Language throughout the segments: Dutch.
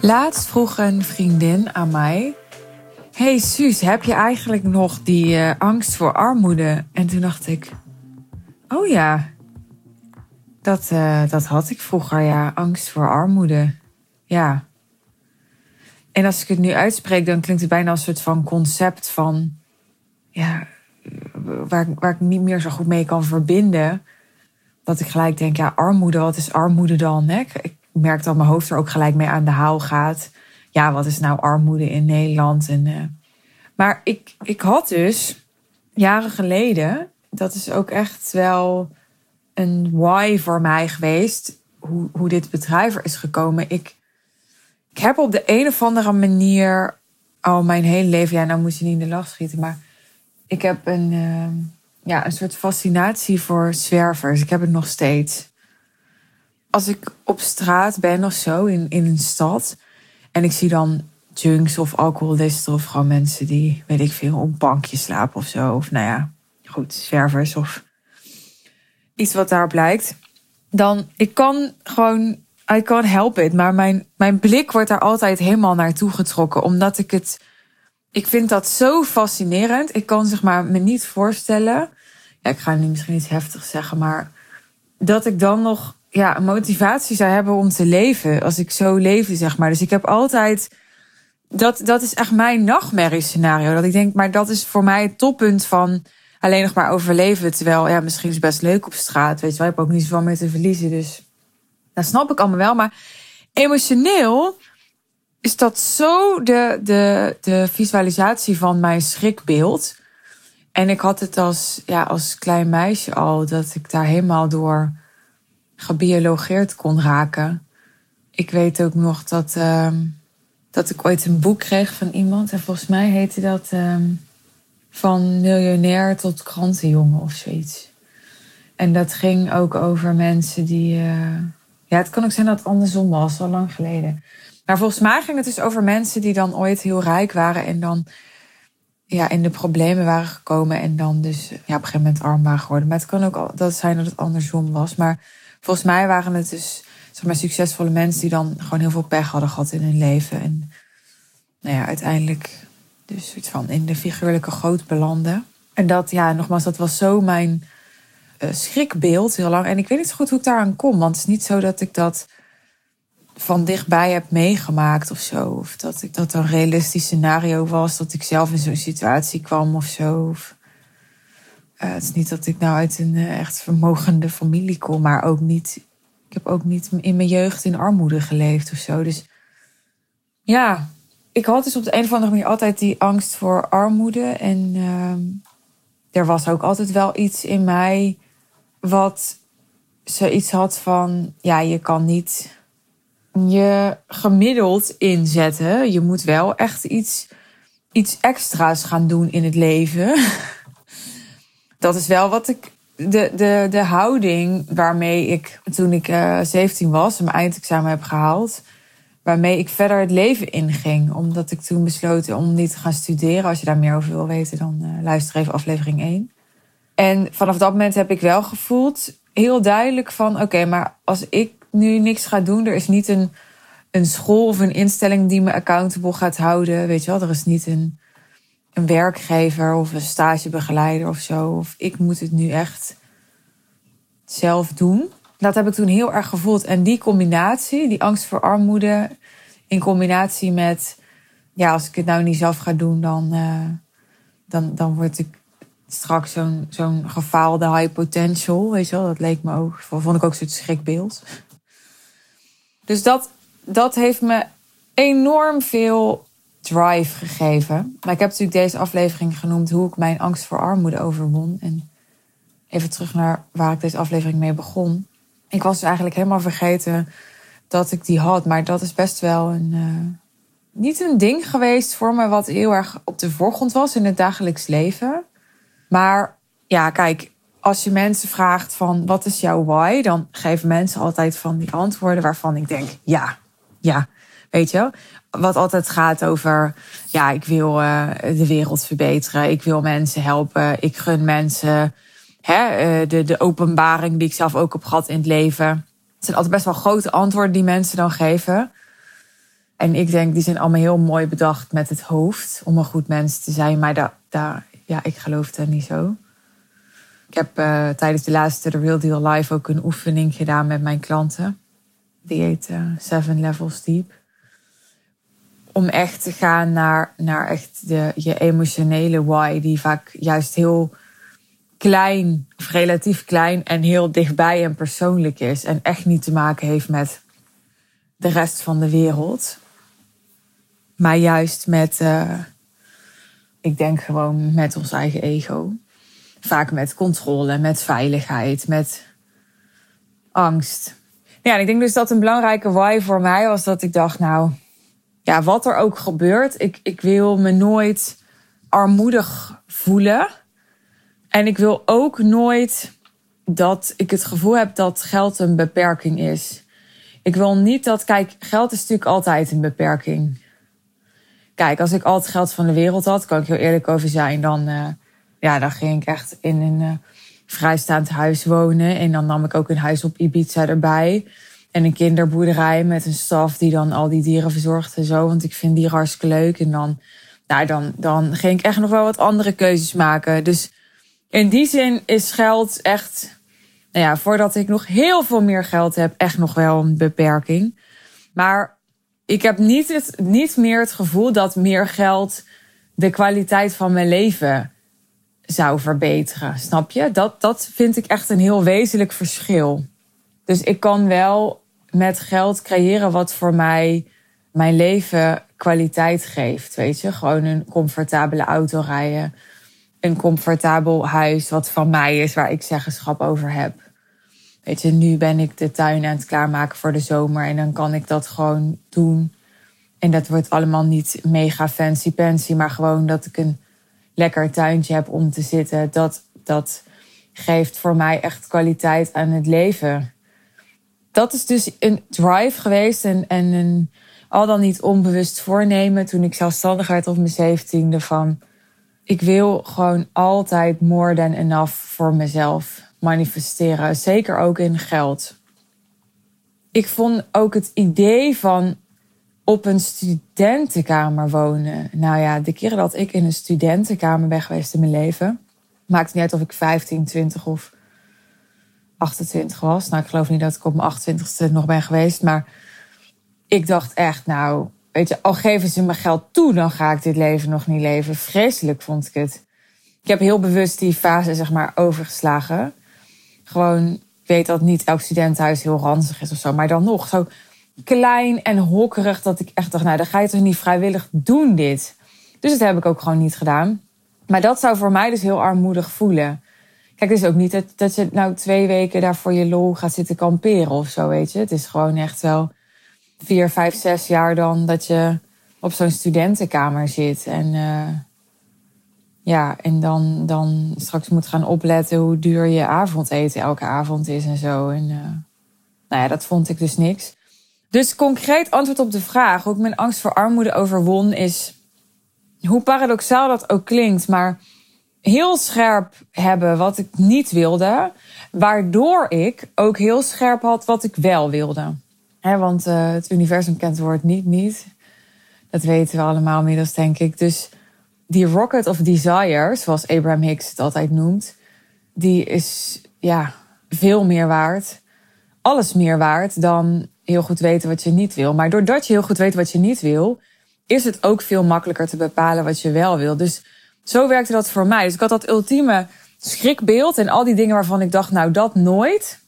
Laatst vroeg een vriendin aan mij: Hey Suus, heb je eigenlijk nog die uh, angst voor armoede? En toen dacht ik: Oh ja, dat, uh, dat had ik vroeger, ja. Angst voor armoede. Ja. En als ik het nu uitspreek, dan klinkt het bijna als een soort van concept van. Ja, waar, waar ik niet meer zo goed mee kan verbinden. Dat ik gelijk denk: ja, armoede, wat is armoede dan? Hè? Ik merk dat mijn hoofd er ook gelijk mee aan de haal gaat. Ja, wat is nou armoede in Nederland? En, uh... maar ik, ik had dus jaren geleden, dat is ook echt wel een why voor mij geweest, hoe, hoe dit bedrijf er is gekomen. Ik, ik heb op de een of andere manier al mijn hele leven, ja, nou moet je niet in de lach schieten, maar ik heb een, uh, ja, een soort fascinatie voor zwervers. Ik heb het nog steeds als ik op straat ben of zo in, in een stad en ik zie dan junks of alcoholisten of gewoon mensen die, weet ik veel, op bankje slapen of zo. Of nou ja, goed, zwervers of iets wat daarop lijkt. Dan, ik kan gewoon, I can't help it. Maar mijn, mijn blik wordt daar altijd helemaal naartoe getrokken. Omdat ik het, ik vind dat zo fascinerend. Ik kan zeg maar me niet voorstellen. Ja, ik ga nu misschien iets heftigs zeggen, maar dat ik dan nog ja, motivatie zou hebben om te leven. Als ik zo leefde, zeg maar. Dus ik heb altijd. Dat, dat is echt mijn nachtmerriescenario. Dat ik denk, maar dat is voor mij het toppunt van alleen nog maar overleven. Terwijl, ja, misschien is best leuk op straat. Weet je wel, ik ook niet zoveel meer te verliezen. Dus dat snap ik allemaal wel. Maar emotioneel is dat zo de, de, de visualisatie van mijn schrikbeeld. En ik had het als, ja, als klein meisje al, dat ik daar helemaal door gebiologeerd kon raken. Ik weet ook nog dat, uh, dat ik ooit een boek kreeg van iemand. En volgens mij heette dat uh, Van miljonair tot krantenjongen of zoiets. En dat ging ook over mensen die. Uh, ja, het kan ook zijn dat het andersom was, al lang geleden. Maar volgens mij ging het dus over mensen die dan ooit heel rijk waren en dan ja, in de problemen waren gekomen en dan dus ja, op een gegeven moment arm waren geworden. Maar het kan ook dat zijn dat het andersom was. Maar volgens mij waren het dus zeg maar, succesvolle mensen die dan gewoon heel veel pech hadden gehad in hun leven. En nou ja, uiteindelijk dus iets van in de figuurlijke goot belanden. En dat, ja, nogmaals, dat was zo mijn uh, schrikbeeld heel lang. En ik weet niet zo goed hoe ik daaraan kom. Want het is niet zo dat ik dat van dichtbij heb meegemaakt of zo. Of dat ik dat een realistisch scenario was. Dat ik zelf in zo'n situatie kwam of zo. Uh, het is niet dat ik nou uit een uh, echt vermogende familie kom, maar ook niet. Ik heb ook niet in mijn jeugd in armoede geleefd of zo. Dus ja, ik had dus op de een of andere manier altijd die angst voor armoede. En uh, er was ook altijd wel iets in mij wat zoiets had van: ja, je kan niet je gemiddeld inzetten. Je moet wel echt iets, iets extra's gaan doen in het leven. dat is wel wat ik. De, de, de houding waarmee ik toen ik uh, eh, 17 was, mijn eindexamen heb gehaald. Waarmee ik verder het leven inging. Omdat ik toen besloten om niet te gaan studeren. Als je daar meer over wil weten, dan uh, luister even aflevering 1. En vanaf dat moment heb ik wel gevoeld, heel duidelijk van: oké, maar als ik nu niks ga doen, er is niet een, een school of een instelling die me accountable gaat houden. Weet je wel, er is niet een een werkgever of een stagebegeleider of zo. Of ik moet het nu echt zelf doen. Dat heb ik toen heel erg gevoeld. En die combinatie, die angst voor armoede, in combinatie met, ja, als ik het nou niet zelf ga doen, dan, uh, dan, dan word ik straks zo'n zo'n gefaalde high potential. Weet je wel, dat leek me ook, vond ik ook zo'n schrikbeeld. Dus dat, dat heeft me enorm veel drive gegeven. Maar ik heb natuurlijk deze aflevering genoemd hoe ik mijn angst voor armoede overwon. En even terug naar waar ik deze aflevering mee begon. Ik was dus eigenlijk helemaal vergeten dat ik die had. Maar dat is best wel een. Uh, niet een ding geweest voor me wat heel erg op de voorgrond was in het dagelijks leven. Maar ja, kijk, als je mensen vraagt van wat is jouw why, dan geven mensen altijd van die antwoorden waarvan ik denk, ja, ja, Weet je? Wat altijd gaat over, ja, ik wil uh, de wereld verbeteren. Ik wil mensen helpen. Ik gun mensen hè, uh, de, de openbaring die ik zelf ook heb gehad in het leven. Het zijn altijd best wel grote antwoorden die mensen dan geven. En ik denk, die zijn allemaal heel mooi bedacht met het hoofd om een goed mens te zijn. Maar daar, daar, ja, ik geloof daar niet zo. Ik heb uh, tijdens de laatste The Real Deal Live ook een oefening gedaan met mijn klanten. Die heet uh, Seven Levels Deep. Om echt te gaan naar, naar echt de, je emotionele why, die vaak juist heel klein, of relatief klein en heel dichtbij en persoonlijk is. En echt niet te maken heeft met de rest van de wereld. Maar juist met, uh, ik denk gewoon met ons eigen ego. Vaak met controle, met veiligheid, met angst. Ja, ik denk dus dat een belangrijke why voor mij was dat ik dacht, nou, ja, wat er ook gebeurt, ik, ik wil me nooit armoedig voelen. En ik wil ook nooit dat ik het gevoel heb dat geld een beperking is. Ik wil niet dat, kijk, geld is natuurlijk altijd een beperking. Kijk, als ik al het geld van de wereld had, kan ik heel eerlijk over zijn, dan, uh, ja, dan ging ik echt in een uh, vrijstaand huis wonen. En dan nam ik ook een huis op Ibiza erbij. En een kinderboerderij met een staf die dan al die dieren verzorgt en zo. Want ik vind dieren hartstikke leuk. En dan, nou, dan, dan ging ik echt nog wel wat andere keuzes maken. Dus in die zin is geld echt, nou ja, voordat ik nog heel veel meer geld heb, echt nog wel een beperking. Maar ik heb niet, het, niet meer het gevoel dat meer geld de kwaliteit van mijn leven zou verbeteren. Snap je? Dat, dat vind ik echt een heel wezenlijk verschil. Dus ik kan wel met geld creëren wat voor mij mijn leven kwaliteit geeft. Weet je, gewoon een comfortabele auto rijden. Een comfortabel huis wat van mij is, waar ik zeggenschap over heb. Weet je, nu ben ik de tuin aan het klaarmaken voor de zomer en dan kan ik dat gewoon doen. En dat wordt allemaal niet mega fancy pansy, maar gewoon dat ik een lekker tuintje heb om te zitten. Dat, dat geeft voor mij echt kwaliteit aan het leven. Dat is dus een drive geweest en, en een al dan niet onbewust voornemen toen ik zelfstandig werd op mijn zeventiende van ik wil gewoon altijd more than enough voor mezelf manifesteren. Zeker ook in geld. Ik vond ook het idee van op een studentenkamer wonen. Nou ja, de keren dat ik in een studentenkamer ben geweest in mijn leven. Maakt niet uit of ik 15, 20 of 28 was. Nou, ik geloof niet dat ik op mijn 28ste nog ben geweest. Maar ik dacht echt, nou, weet je, al geven ze me geld toe, dan ga ik dit leven nog niet leven. Vreselijk vond ik het. Ik heb heel bewust die fase, zeg maar, overgeslagen. Gewoon, ik weet dat niet elk studentenhuis heel ranzig is of zo. Maar dan nog, zo klein en hokkerig dat ik echt dacht, nou, dan ga je toch niet vrijwillig doen dit. Dus dat heb ik ook gewoon niet gedaan. Maar dat zou voor mij dus heel armoedig voelen. Kijk, het is ook niet dat, dat je nou twee weken daar voor je lol gaat zitten kamperen of zo, weet je. Het is gewoon echt wel vier, vijf, zes jaar dan dat je op zo'n studentenkamer zit. En uh, ja, en dan, dan straks moet gaan opletten hoe duur je avondeten elke avond is en zo. En uh, nou ja, dat vond ik dus niks. Dus concreet antwoord op de vraag hoe ik mijn angst voor armoede overwon is, hoe paradoxaal dat ook klinkt, maar heel scherp hebben wat ik niet wilde, waardoor ik ook heel scherp had wat ik wel wilde. Want uh, het universum kent het woord niet niet. Dat weten we allemaal inmiddels, denk ik. Dus die rocket of desire, zoals Abraham Hicks het altijd noemt, die is ja, veel meer waard. Alles meer waard dan heel goed weten wat je niet wil. Maar doordat je heel goed weet wat je niet wil, is het ook veel makkelijker te bepalen wat je wel wil. Dus zo werkte dat voor mij. Dus ik had dat ultieme schrikbeeld en al die dingen waarvan ik dacht, nou dat nooit.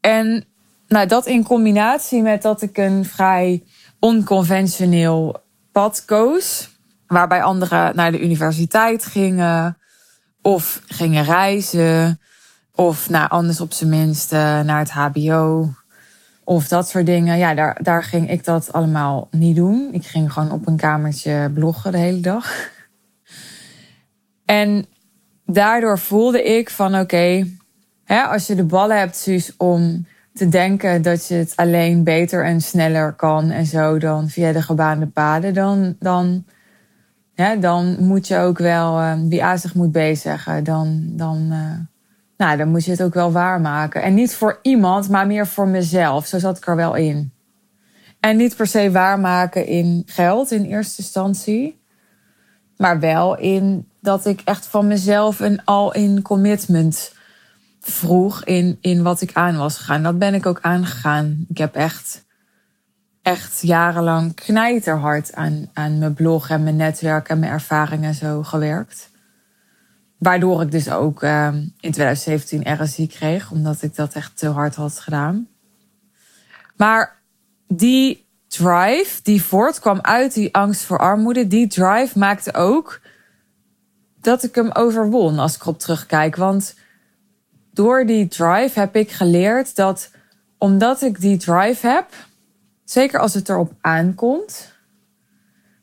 En nou, dat in combinatie met dat ik een vrij onconventioneel pad koos. Waarbij anderen naar de universiteit gingen. Of gingen reizen. Of nou, anders op zijn minst naar het HBO. Of dat soort dingen. Ja, daar, daar ging ik dat allemaal niet doen. Ik ging gewoon op een kamertje bloggen de hele dag. En daardoor voelde ik van oké, okay, als je de ballen hebt, Suus, om te denken dat je het alleen beter en sneller kan en zo dan via de gebaande paden, dan, dan, ja, dan moet je ook wel, uh, wie A moet B dan, dan, uh, nou, dan moet je het ook wel waarmaken. En niet voor iemand, maar meer voor mezelf. Zo zat ik er wel in. En niet per se waarmaken in geld in eerste instantie, maar wel in dat ik echt van mezelf een all-in commitment vroeg in, in wat ik aan was gegaan. Dat ben ik ook aangegaan. Ik heb echt, echt jarenlang knijterhard aan, aan mijn blog en mijn netwerk en mijn ervaringen zo gewerkt. Waardoor ik dus ook uh, in 2017 RSI kreeg, omdat ik dat echt te hard had gedaan. Maar die drive die voortkwam uit die angst voor armoede, die drive maakte ook dat ik hem overwon als ik op terugkijk. Want door die drive heb ik geleerd dat omdat ik die drive heb, zeker als het erop aankomt,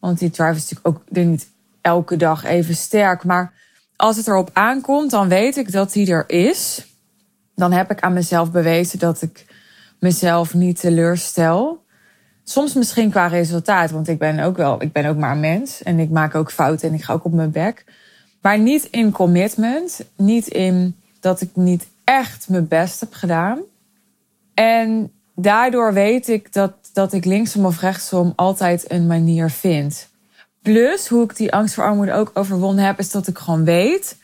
want die drive is natuurlijk ook niet elke dag even sterk, maar als het erop aankomt, dan weet ik dat die er is. Dan heb ik aan mezelf bewezen dat ik mezelf niet teleurstel. Soms misschien qua resultaat, want ik ben ook wel, ik ben ook maar een mens en ik maak ook fouten en ik ga ook op mijn bek. Maar niet in commitment, niet in dat ik niet echt mijn best heb gedaan. En daardoor weet ik dat, dat ik linksom of rechtsom altijd een manier vind. Plus, hoe ik die angst voor armoede ook overwonnen heb, is dat ik gewoon weet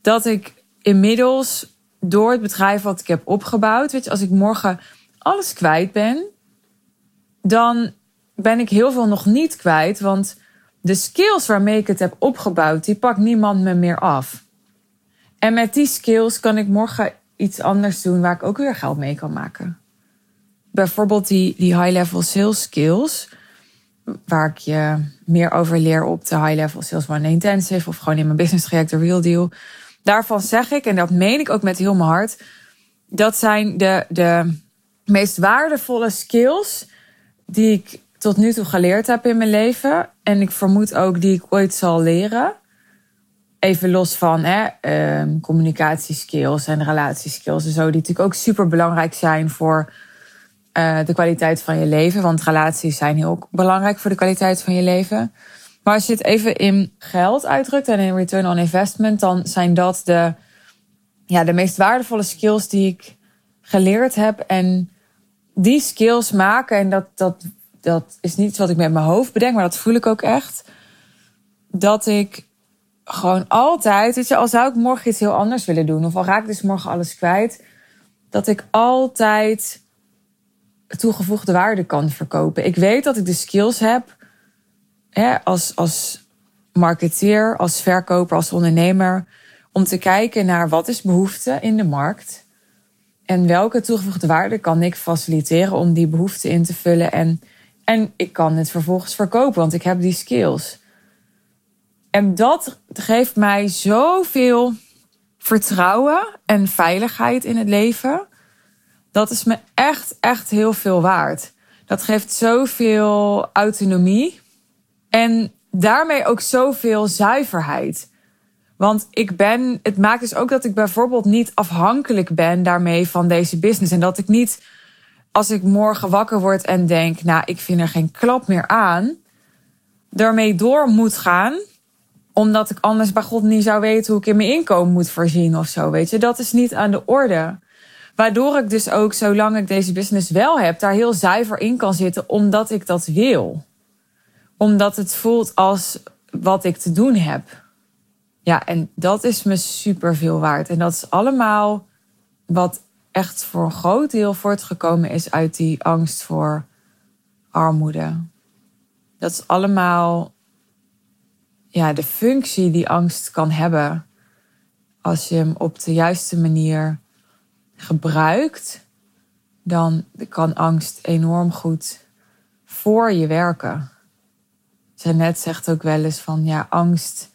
dat ik inmiddels door het bedrijf wat ik heb opgebouwd, weet je, als ik morgen alles kwijt ben, dan ben ik heel veel nog niet kwijt. Want de skills waarmee ik het heb opgebouwd, die pakt niemand me meer af. En met die skills kan ik morgen iets anders doen waar ik ook weer geld mee kan maken. Bijvoorbeeld die, die high-level sales skills, waar ik je meer over leer op de high-level sales one intensive of gewoon in mijn business traject, de real deal. Daarvan zeg ik, en dat meen ik ook met heel mijn hart, dat zijn de, de meest waardevolle skills die ik tot nu toe geleerd heb in mijn leven. En ik vermoed ook die ik ooit zal leren. Even los van hè, um, communicatieskills en relatieskills en zo, die natuurlijk ook super belangrijk zijn voor uh, de kwaliteit van je leven. Want relaties zijn heel belangrijk voor de kwaliteit van je leven. Maar als je het even in geld uitdrukt en in return on investment, dan zijn dat de, ja, de meest waardevolle skills die ik geleerd heb. En die skills maken, en dat, dat, dat is niet wat ik met mijn hoofd bedenk, maar dat voel ik ook echt. Dat ik gewoon altijd, weet je, al zou ik morgen iets heel anders willen doen, of al raak ik dus morgen alles kwijt, dat ik altijd toegevoegde waarde kan verkopen. Ik weet dat ik de skills heb hè, als, als marketeer, als verkoper, als ondernemer, om te kijken naar wat is behoefte in de markt en welke toegevoegde waarde kan ik faciliteren om die behoefte in te vullen. En, en ik kan het vervolgens verkopen, want ik heb die skills. En dat geeft mij zoveel vertrouwen en veiligheid in het leven. Dat is me echt, echt heel veel waard. Dat geeft zoveel autonomie. En daarmee ook zoveel zuiverheid. Want ik ben, het maakt dus ook dat ik bijvoorbeeld niet afhankelijk ben daarmee van deze business. En dat ik niet, als ik morgen wakker word en denk, nou, ik vind er geen klap meer aan, daarmee door moet gaan. Omdat ik anders bij God niet zou weten hoe ik in mijn inkomen moet voorzien of zo. Weet je, dat is niet aan de orde. Waardoor ik dus ook, zolang ik deze business wel heb, daar heel zuiver in kan zitten, omdat ik dat wil. Omdat het voelt als wat ik te doen heb. Ja, en dat is me super veel waard. En dat is allemaal wat echt voor een groot deel voortgekomen is uit die angst voor armoede. Dat is allemaal ja, de functie die angst kan hebben als je hem op de juiste manier gebruikt, dan kan angst enorm goed voor je werken. Janet zegt ook wel eens van ja, angst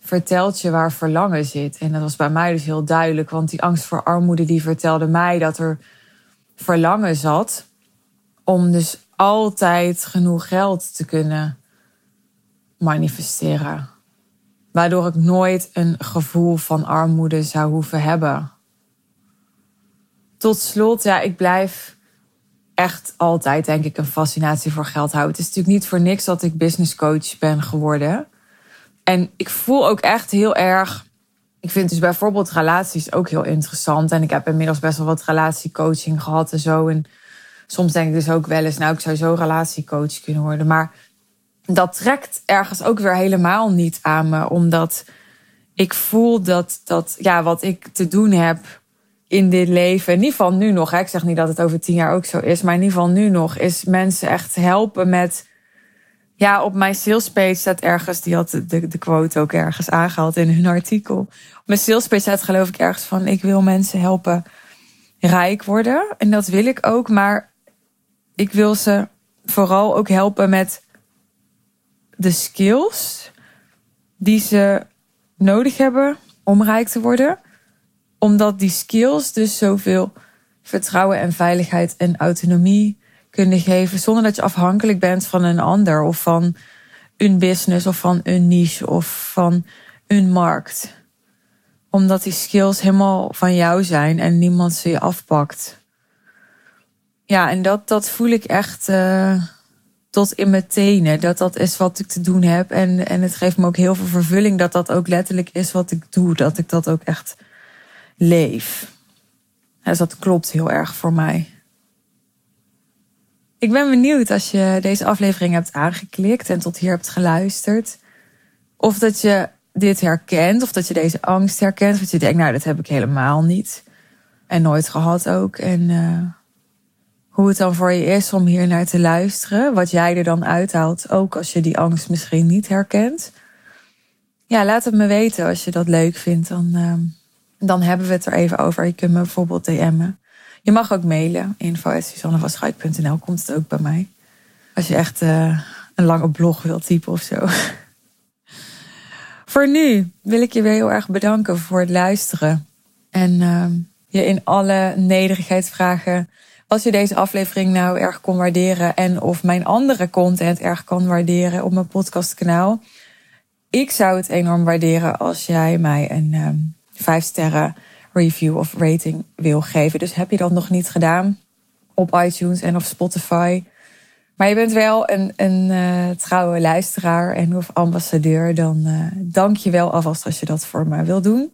vertelt je waar verlangen zit. En dat was bij mij dus heel duidelijk, want die angst voor armoede die vertelde mij dat er verlangen zat om dus altijd genoeg geld te kunnen manifesteren. Waardoor ik nooit een gevoel van armoede zou hoeven hebben. Tot slot, ja, ik blijf echt altijd, denk ik, een fascinatie voor geld houden. Het is natuurlijk niet voor niks dat ik business coach ben geworden. En ik voel ook echt heel erg. Ik vind dus bijvoorbeeld relaties ook heel interessant. En ik heb inmiddels best wel wat relatiecoaching gehad en zo. En soms denk ik dus ook wel eens, nou, ik zou zo relatiecoach kunnen worden. Maar dat trekt ergens ook weer helemaal niet aan me. Omdat ik voel dat, dat ja, wat ik te doen heb in dit leven, in ieder geval nu nog, hè, ik zeg niet dat het over tien jaar ook zo is, maar in ieder geval nu nog, is mensen echt helpen met. Ja, op mijn salespage staat ergens, die had de, de quote ook ergens aangehaald in hun artikel. Op mijn salespage staat geloof ik ergens van, ik wil mensen helpen rijk worden. En dat wil ik ook, maar ik wil ze vooral ook helpen met de skills die ze nodig hebben om rijk te worden. Omdat die skills dus zoveel vertrouwen en veiligheid en autonomie kunnen geven. Zonder dat je afhankelijk bent van een ander of van een business of van een niche of van een markt. Omdat die skills helemaal van jou zijn en niemand ze je afpakt. Ja, en dat, dat voel ik echt. Uh, tot in mijn tenen. Dat dat is wat ik te doen heb. En, en het geeft me ook heel veel vervulling dat dat ook letterlijk is wat ik doe. Dat ik dat ook echt leef. Dus dat klopt heel erg voor mij. Ik ben benieuwd als je deze aflevering hebt aangeklikt en tot hier hebt geluisterd. Of dat je dit herkent, of dat je deze angst herkent. Of je denkt, nou, dat heb ik helemaal niet. En nooit gehad ook. En uh, hoe het dan voor je is om hier naar te luisteren. Wat jij er dan uithaalt, ook als je die angst misschien niet herkent. Ja, laat het me weten als je dat leuk vindt. Dan, uh, dan hebben we het er even over. Je kunt me bijvoorbeeld DM'en. Je mag ook mailen. info.suzannevaschuik.nl komt het ook bij mij. Als je echt uh, een lange blog wilt typen of zo. voor nu wil ik je weer heel erg bedanken voor het luisteren. En uh, je in alle nederigheid vragen als je deze aflevering nou erg kon waarderen en of mijn andere content erg kan waarderen op mijn podcastkanaal. Ik zou het enorm waarderen als jij mij een um, vijf sterren review of rating wil geven. Dus heb je dat nog niet gedaan op iTunes en op Spotify. Maar je bent wel een, een uh, trouwe luisteraar en of ambassadeur. Dan uh, dank je wel alvast als je dat voor me wil doen.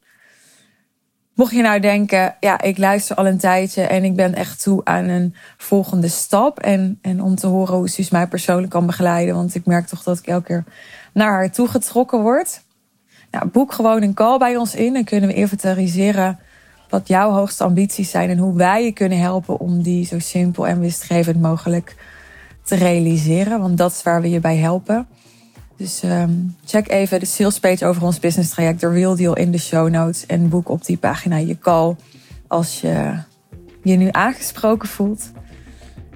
Mocht je nou denken, ja, ik luister al een tijdje en ik ben echt toe aan een volgende stap. En, en om te horen hoe Suus mij persoonlijk kan begeleiden. Want ik merk toch dat ik elke keer naar haar toe getrokken word. Nou, boek gewoon een call bij ons in. Dan kunnen we inventariseren wat jouw hoogste ambities zijn. En hoe wij je kunnen helpen om die zo simpel en winstgevend mogelijk te realiseren. Want dat is waar we je bij helpen. Dus um, check even de sales page over ons business traject, de Real Deal in de show notes. En boek op die pagina je call als je je nu aangesproken voelt.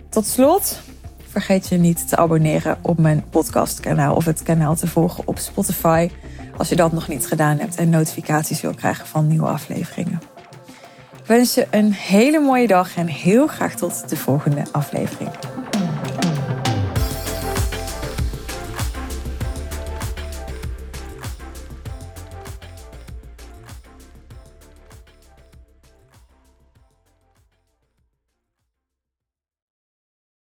Tot slot, vergeet je niet te abonneren op mijn podcastkanaal of het kanaal te volgen op Spotify. Als je dat nog niet gedaan hebt en notificaties wil krijgen van nieuwe afleveringen. Ik wens je een hele mooie dag en heel graag tot de volgende aflevering.